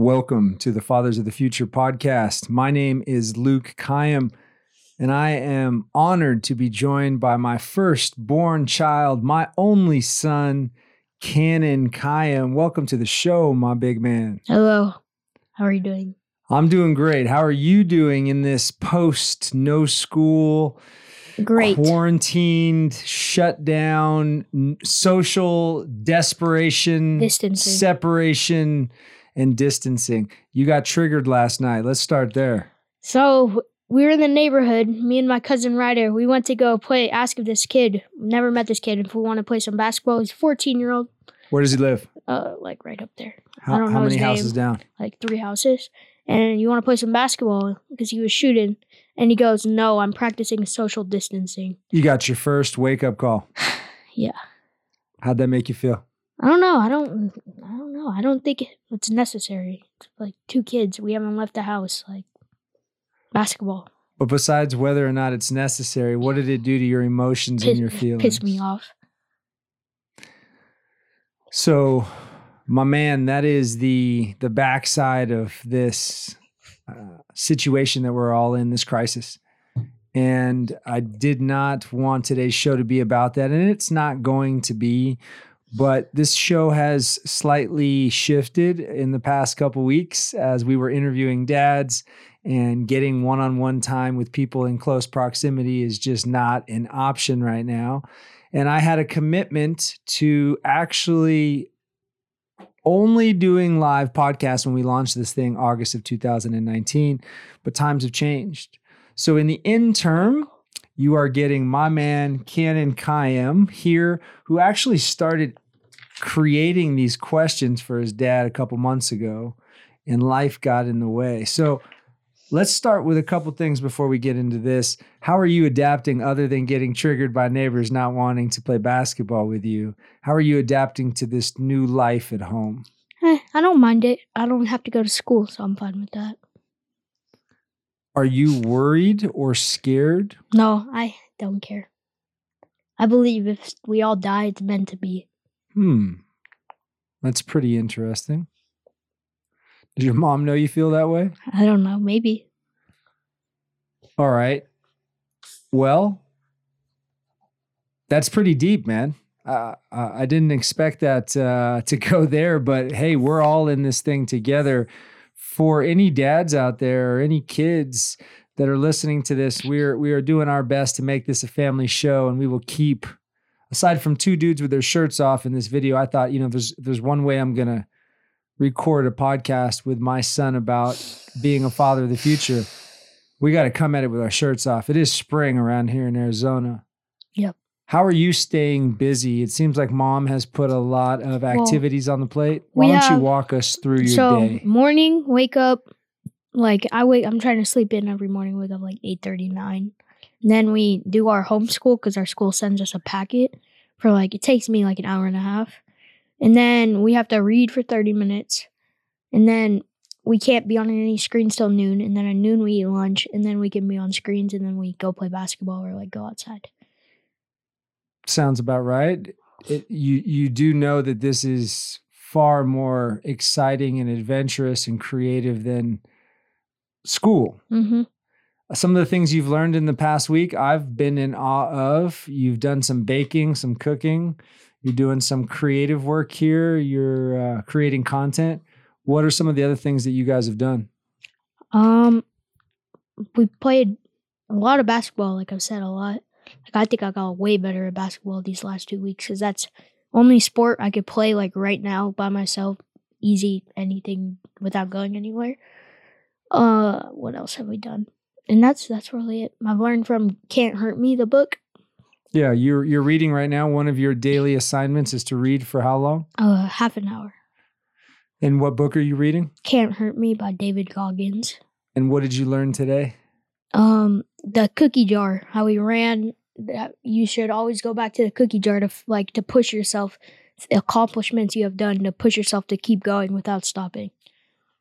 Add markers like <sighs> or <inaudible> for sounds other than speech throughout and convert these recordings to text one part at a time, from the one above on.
Welcome to the Fathers of the Future podcast. My name is Luke Kayyem, and I am honored to be joined by my first-born child, my only son, Cannon Kayyem. Welcome to the show, my big man. Hello. How are you doing? I'm doing great. How are you doing in this post no school, Great. quarantined, shut down, social desperation, Distancing. separation, and distancing? You got triggered last night. Let's start there. So we were in the neighborhood. Me and my cousin Ryder. We went to go play. Ask if this kid. Never met this kid. If we want to play some basketball, he's 14 year old. Where does he live? Uh, like right up there, How, I don't know how many his houses name. down? like three houses. And you want to play some basketball because he was shooting. And he goes, "No, I'm practicing social distancing." You got your first wake up call. <sighs> Yeah. How'd that make you feel? I don't know. I don't. I don't know. I don't think it's necessary. It's like two kids. We haven't left the house. Like basketball. But besides whether or not it's necessary, what did it do to your emotions and your feelings? piss me off. So, my man, that is the the backside of this uh, situation that we're all in, this crisis. And I did not want today's show to be about that, and it's not going to be. But this show has slightly shifted in the past couple weeks as we were interviewing dads and getting one-on-one time with people in close proximity is just not an option right now. And I had a commitment to actually only doing live podcasts when we launched this thing August of 2019, but times have changed. So in the interim, you are getting my man Cannon Kayyem here, who actually started creating these questions for his dad a couple months ago, and life got in the way. So let's start with a couple things before we get into this. How are you adapting other than getting triggered by neighbors not wanting to play basketball with you? How are you adapting to this new life at home? Eh, I don't mind it. I don't have to go to school, so I'm fine with that. Are you worried or scared? No, I don't care. I believe if we all die, it's meant to be. Hmm. That's pretty interesting. Does your mom know you feel that way? I don't know. Maybe. All right. Well, that's pretty deep, man. Uh, I I didn't expect that uh, <laughs> to go there, but hey, we're all in this thing together. For any dads out there or any kids that are listening to this, we're we are doing our best to make this a family show, and we will keep. Aside from two dudes with their shirts off in this video, I thought, you know, there's there's one way I'm gonna record a podcast with my son about being a father of the future we got to come at it with our shirts off. It is spring around here in Arizona. How are you staying busy? It seems like mom has put a lot of activities on the plate. Why don't have- you walk us through your so day? morning, wake up. Like I wake. I'm trying to sleep in every morning. Wake up like eight thirty nine. Then we do our homeschool because our school sends us a packet for like it takes me like an hour and a half, and then we have to read for thirty minutes, and then we can't be on any screens till noon, and then at noon we eat lunch, and then we can be on screens, and then we go play basketball or like go outside. Sounds about right. It, you you do know that this is far more exciting and adventurous and creative than school. Mm-hmm. Some of the things you've learned in the past week, I've been in awe of. You've done some baking, some cooking. You're doing some creative work here. You're uh, creating content. What are some of the other things that you guys have done? Um, we played a lot of basketball. Like I've said, a lot. Like I think I got way better at basketball these last two weeks because that's only sport I could play like right now by myself, easy anything without going anywhere. Uh, what else have we done? And that's that's really it. I've learned from Can't Hurt Me the book. Yeah, you're you're reading right now. One of your daily assignments is to read for how long? Uh, half an hour. And what book are you reading? Can't Hurt Me by David Goggins. And what did you learn today? um the cookie jar how we ran that you should always go back to the cookie jar to like to push yourself accomplishments you have done to push yourself to keep going without stopping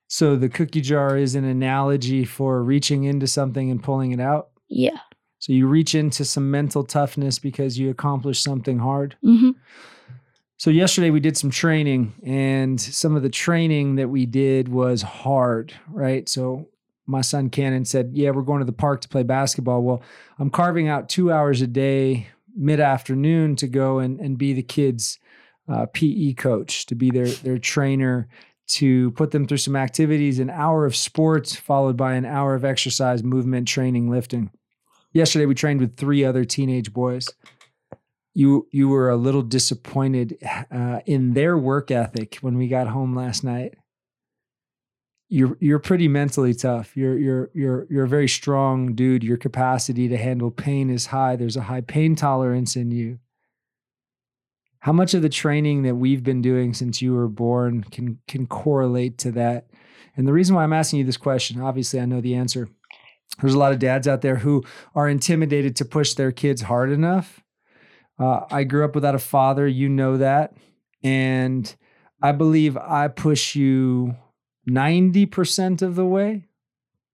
So the cookie jar is an analogy for reaching into something and pulling it out. yeah So you reach into some mental toughness because you accomplished something hard. mm-hmm. So yesterday we did some training, and some of the training that we did was hard, right? So my son Cannon said, "Yeah, we're going to the park to play basketball." Well, I'm carving out two hours a day, mid afternoon, to go and and be the kids' uh, PE coach, to be their their trainer, to put them through some activities, an hour of sports followed by an hour of exercise, movement, training, lifting. Yesterday we trained with three other teenage boys. You you were a little disappointed uh, in their work ethic when we got home last night. You're you're pretty mentally tough. You're you're you're you're a very strong dude. Your capacity to handle pain is high. There's a high pain tolerance in you. How much of the training that we've been doing since you were born can can correlate to that? And the reason why I'm asking you this question, obviously I know the answer. There's a lot of dads out there who are intimidated to push their kids hard enough uh, I grew up without a father. You know that. And I believe I push you 90% of the way.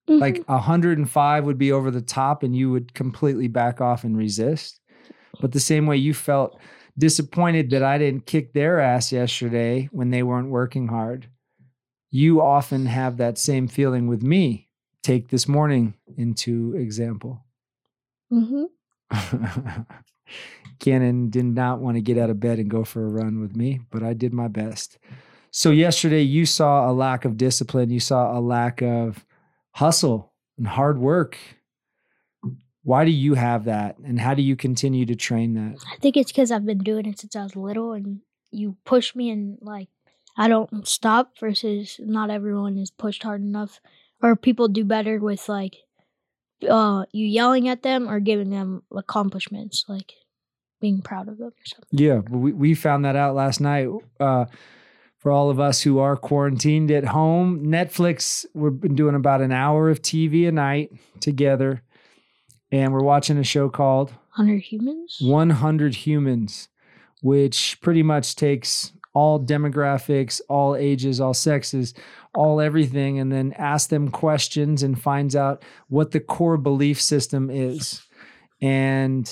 Mm-hmm. Like 105 would be over the top and you would completely back off and resist. But the same way you felt disappointed that I didn't kick their ass yesterday when they weren't working hard, you often have that same feeling with me. Take this morning into example. Mm-hmm. <laughs> Cannon did not want to get out of bed and go for a run with me, but I did my best. So, yesterday, you saw a lack of discipline. You saw a lack of hustle and hard work. Why do you have that? And how do you continue to train that? I think it's because I've been doing it since I was little and you push me and like I don't stop versus not everyone is pushed hard enough. Or people do better with like uh you yelling at them or giving them accomplishments. Like being proud of them or something. Yeah, we we found that out last night. Uh, for all of us who are quarantined at home, Netflix, we've been doing about an hour of TV a night together, and we're watching a show called 100 Humans. 100 Humans, which pretty much takes all demographics, all ages, all sexes, all everything, and then asks them questions and finds out what the core belief system is. And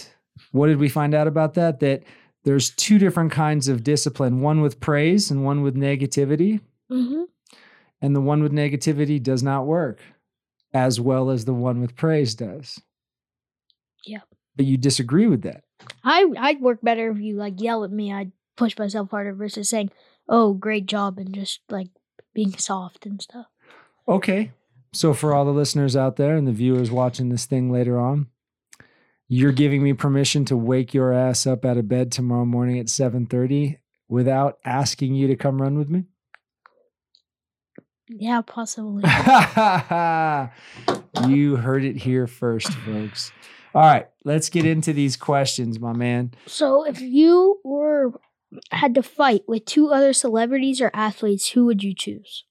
what did we find out about that? That there's two different kinds of discipline one with praise and one with negativity. Mm-hmm. And the one with negativity does not work as well as the one with praise does. Yeah. But you disagree with that. I, I'd work better if you like yell at me. I'd push myself harder versus saying, oh, great job, and just like being soft and stuff. Okay. So, for all the listeners out there and the viewers watching this thing later on, you're giving me permission to wake your ass up out of bed tomorrow morning at 7:30 without asking you to come run with me? Yeah, possibly. <laughs> you heard it here first, folks. All right, let's get into these questions, my man. So, if you were had to fight with two other celebrities or athletes, who would you choose?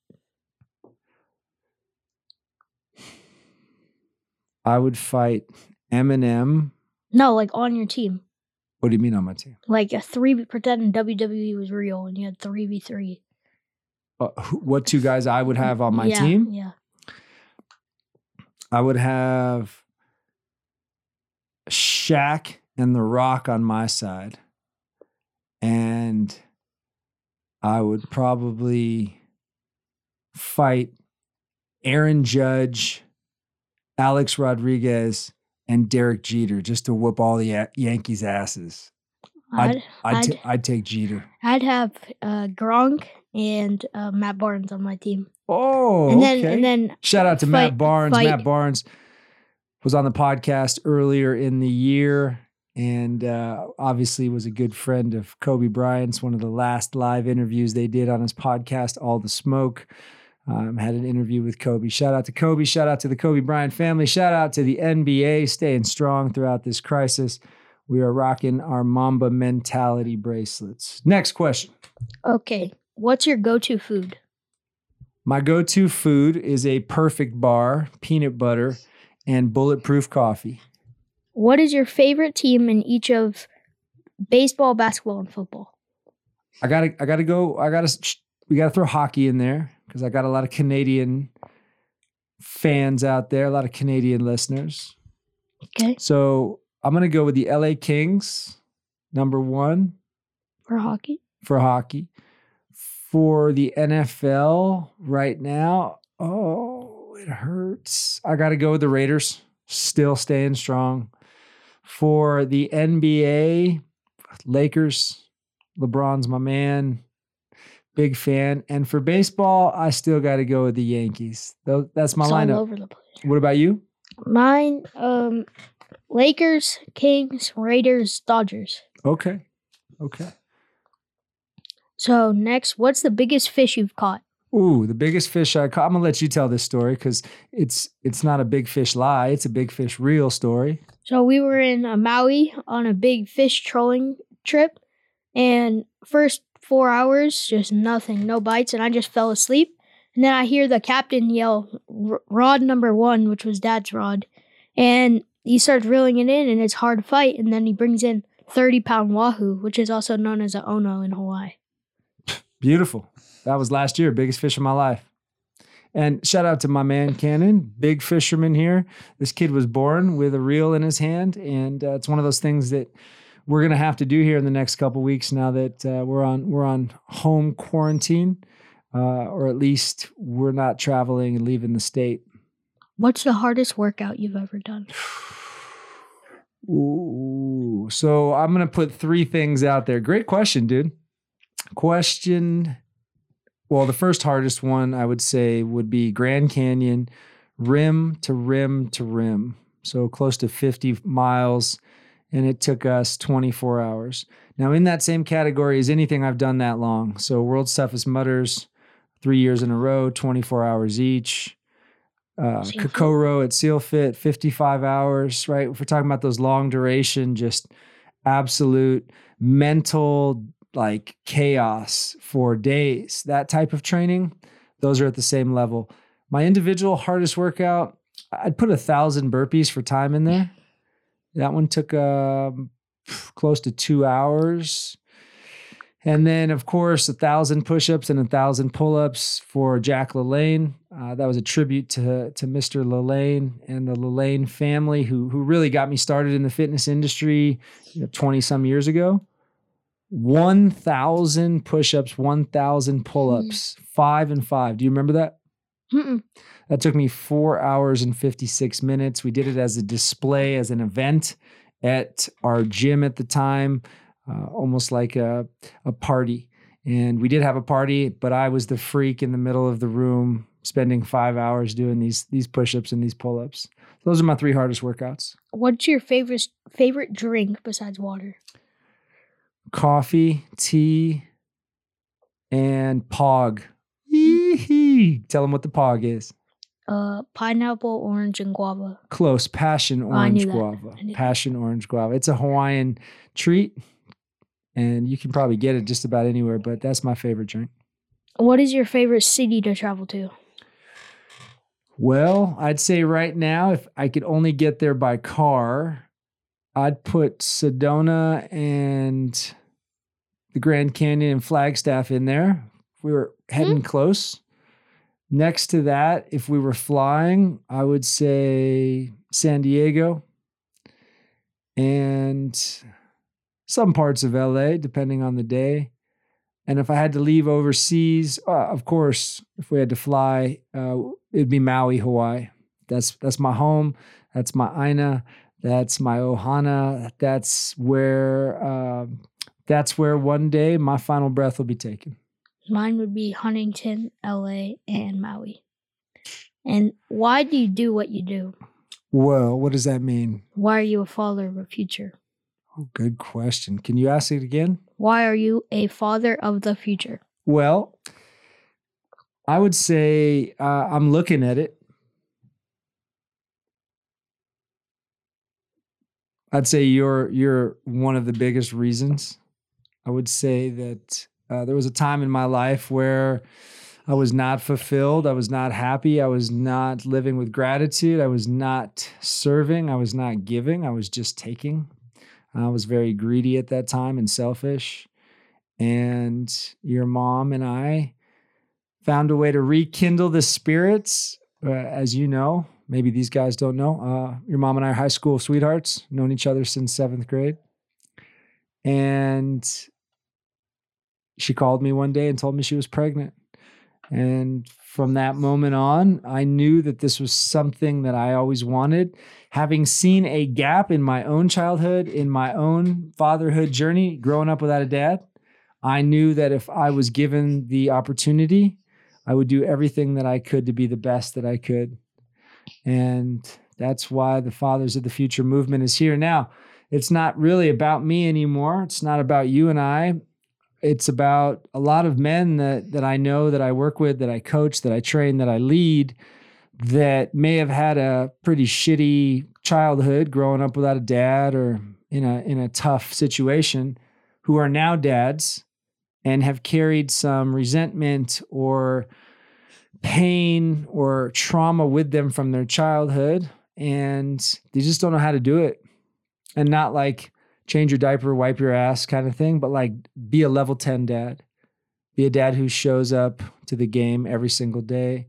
I would fight Eminem. No, like on your team. What do you mean on my team? Like a three pretending WWE was real and you had three v three. Uh, what two guys I would have on my yeah, team? Yeah. I would have Shaq and The Rock on my side. And I would probably fight Aaron Judge, Alex Rodriguez, and Derek Jeter just to whoop all the Yankees' asses. I'd I'd, I'd, t- I'd take Jeter. I'd have uh, Gronk and uh, Matt Barnes on my team. Oh, and then okay. and then shout out to fight, Matt Barnes. Fight. Matt Barnes was on the podcast earlier in the year, and uh, obviously was a good friend of Kobe Bryant's. One of the last live interviews they did on his podcast, All the Smoke. Um, had an interview with Kobe. Shout out to Kobe. Shout out to the Kobe Bryant family. Shout out to the NBA staying strong throughout this crisis. We are rocking our Mamba mentality bracelets. Next question. Okay. What's your go to food? My go to food is a perfect bar, peanut butter, and bulletproof coffee. What is your favorite team in each of baseball, basketball, and football? I gotta, I gotta go. I gotta, we gotta throw hockey in there because I got a lot of Canadian fans out there, a lot of Canadian listeners. Okay. So I'm going to go with the LA Kings, number one. For hockey? for hockey. For the NFL right now, oh, it hurts. I got to go with the Raiders, still staying strong. For the NBA, Lakers, LeBron's my man. Big fan. And for baseball, I still got to go with the Yankees. That's my It's all lineup. over the place. What about you? Mine, um, Lakers, Kings, Raiders, Dodgers. Okay. Okay. So next, what's the biggest fish you've caught? Ooh, the biggest fish I caught. I'm gonna let you tell this story because it's it's not a big fish lie. It's a big fish real story. So we were in uh, Maui on a big fish trolling trip, and first four hours, just nothing, no bites, and I just fell asleep. And then I hear the captain yell, "R- "Rod number one," which was Dad's rod, and he starts reeling it in, and it's hard fight. And then he brings in thirty pound wahoo, which is also known as a ono in Hawaii. Beautiful. That was last year, biggest fish of my life. And shout out to my man Cannon, big fisherman here. This kid was born with a reel in his hand, and uh, it's one of those things that we're gonna have to do here in the next couple weeks. Now that uh, we're on we're on home quarantine, uh, or at least we're not traveling and leaving the state. What's the hardest workout you've ever done? <sighs> Ooh, so I'm gonna put three things out there. Great question, dude. Question. Well, the first hardest one I would say would be Grand Canyon, rim to rim to rim. So close to 50 miles, and it took us 24 hours. Now, in that same category is anything I've done that long. So World's Toughest Mudders, three years in a row, 24 hours each uh, Kokoro at Seal Fit, 55 hours, right? If we're talking about those long duration, just absolute mental like chaos for days, that type of training, those are at the same level. My individual hardest workout, I'd put a thousand burpees for time in there. That one took um, close to two hours. And then, of course, a thousand push-ups and a thousand pull-ups for Jack LaLanne. Uh, that was a tribute to to Mr. LaLanne and the LaLanne family, who who really got me started in the fitness industry, twenty some years ago. One thousand push-ups, one thousand pull-ups, five and five. Do you remember that? Mm-mm. That took me four hours and 56 minutes. We did it as a display, as an event at our gym at the time, uh, almost like a, a party. And we did have a party, but I was the freak in the middle of the room, spending five hours doing these these push-ups and these pull-ups. Those are my three hardest workouts: What's your favorite favorite drink besides water? coffee, tea, and pog. Yee-hee. Tell them what the pog is. Uh, pineapple, orange, and guava. Close. Passion Oh, orange that. guava. That. Passion orange guava. It's a Hawaiian treat, and you can probably get it just about anywhere. But that's my favorite drink. What is your favorite city to travel to? Well, I'd say right now, if I could only get there by car, I'd put Sedona and the Grand Canyon and Flagstaff in there. We were heading close. Next to that, if we were flying, I would say San Diego and some parts of LA, depending on the day. And if I had to leave overseas, uh, of course, if we had to fly, uh, it'd be Maui, Hawaii. That's that's my home. That's my Aina. That's my Ohana. That's where um, that's where one day my final breath will be taken. Mine would be Huntington, LA, and Maui. And why do you do what you do? Well, what does that mean? Why are you a father of a future? Oh, good question. Can you ask it again? Why are you a father of the future? Well, I would say uh, I'm looking at it. I'd say you're you're one of the biggest reasons. I would say that uh, there was a time in my life where I was not fulfilled. I was not happy. I was not living with gratitude. I was not serving. I was not giving. I was just taking. I was very greedy at that time and selfish. And your mom and I found a way to rekindle the spirits. Uh, as you know, maybe these guys don't know. Uh, your mom and I are high school sweethearts, known each other since seventh grade. And she called me one day and told me she was pregnant. And from that moment on, I knew that this was something that I always wanted. Having seen a gap in my own childhood, in my own fatherhood journey, growing up without a dad, I knew that if I was given the opportunity, I would do everything that I could to be the best that I could. And that's why the Fathers of the Future movement is here. Now, it's not really about me anymore. It's not about you and I it's about a lot of men that that I know that I work with, that I coach, that I train, that I lead that may have had a pretty shitty childhood growing up without a dad or in a in a tough situation who are now dads and have carried some resentment or pain or trauma with them from their childhood and they just don't know how to do it. And not like change your diaper, wipe your ass kind of thing, but like be a level 10 dad. Be a dad who shows up to the game every single day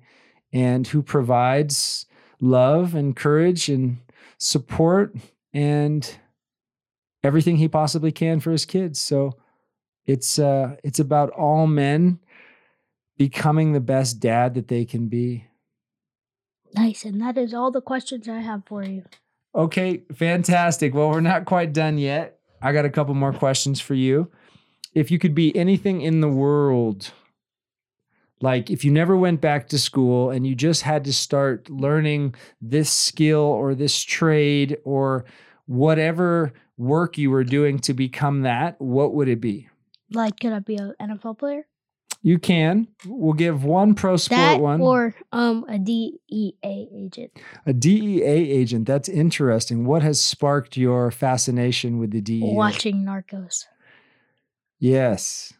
and who provides love and courage and support and everything he possibly can for his kids. So it's uh it's about all men becoming the best dad that they can be. Nice, and that is all the questions I have for you. Okay, fantastic. Well, we're not quite done yet. I got a couple more questions for you. If you could be anything in the world, like if you never went back to school and you just had to start learning this skill or this trade or whatever work you were doing to become that, what would it be? Like, could I be an NFL player? You can. We'll give one pro sport that one. or um a DEA agent. A DEA agent. That's interesting. What has sparked your fascination with the DEA? Watching Narcos. Yes.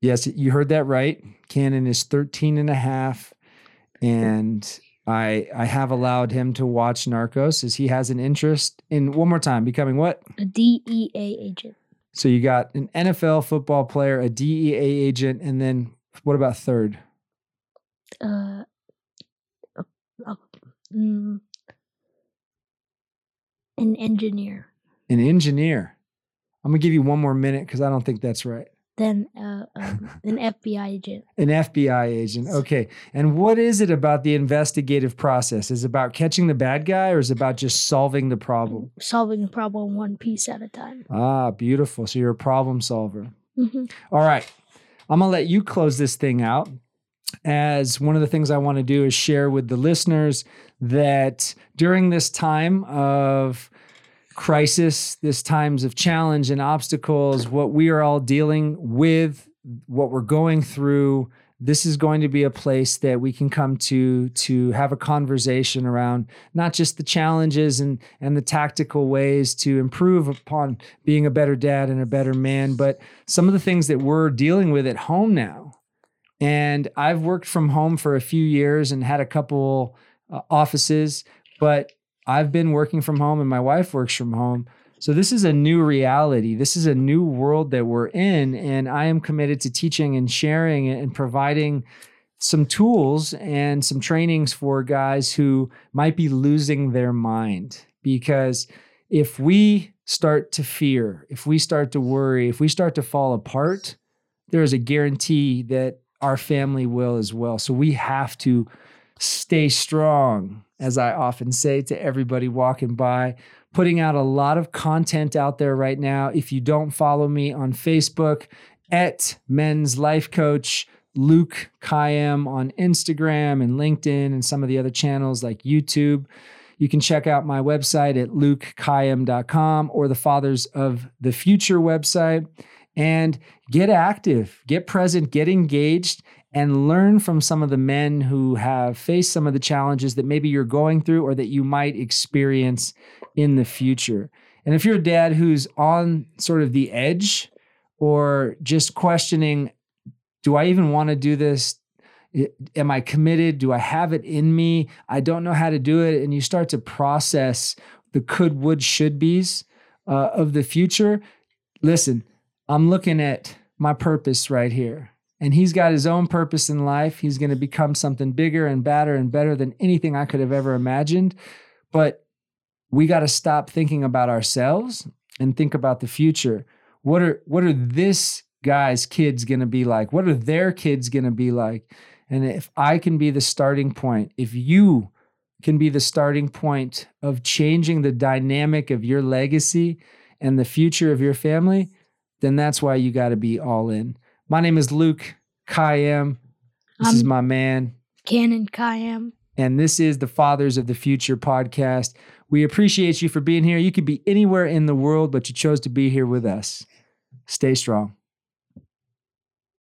Yes, you heard that right. Cannon is 13 and a half. And I I have allowed him to watch Narcos as he has an interest in one more time becoming what? A DEA agent. So you got an NFL football player, a DEA agent, and then what about third? Uh, uh, uh, mm, an engineer. An engineer. I'm gonna give you one more minute because I don't think that's right. Then uh, um, <laughs> an FBI agent. An FBI agent. Okay. And what is it about the investigative process? Is it about catching the bad guy or is it about just solving the problem? Solving the problem one piece at a time. Ah, beautiful. So you're a problem solver. hmm All right. I'm going to let you close this thing out. As one of the things I want to do is share with the listeners that during this time of crisis, this times of challenge and obstacles, what we are all dealing with, what we're going through, this is going to be a place that we can come to to have a conversation around not just the challenges and and the tactical ways to improve upon being a better dad and a better man but some of the things that we're dealing with at home now. And I've worked from home for a few years and had a couple uh, offices but I've been working from home and my wife works from home so this is a new reality. This is a new world that we're in. And I am committed to teaching and sharing and providing some tools and some trainings for guys who might be losing their mind. Because if we start to fear, if we start to worry, if we start to fall apart, there is a guarantee that our family will as well. So we have to stay strong, as I often say to everybody walking by putting out a lot of content out there right now. If you don't follow me on Facebook, at Men's Life Coach, Luke Kayyem on Instagram and LinkedIn and some of the other channels like YouTube. You can check out my website at lukekayyem.com or the Fathers of the Future website and get active, get present, get engaged, and learn from some of the men who have faced some of the challenges that maybe you're going through or that you might experience in the future. And if you're a dad who's on sort of the edge or just questioning, do I even want to do this? Am I committed? Do I have it in me? I don't know how to do it. And you start to process the could, would, should be's uh, of the future. Listen, I'm looking at my purpose right here. And he's got his own purpose in life. He's going to become something bigger and badder and better than anything I could have ever imagined. But we got to stop thinking about ourselves and think about the future. What are what are this guys' kids going to be like? What are their kids going to be like? And if I can be the starting point, if you can be the starting point of changing the dynamic of your legacy and the future of your family, then that's why you got to be all in. My name is Luke Kayyem. This is I'm- my man. Cannon Kayyem. And this is the Fathers of the Future podcast. We appreciate you for being here. You could be anywhere in the world, but you chose to be here with us. Stay strong.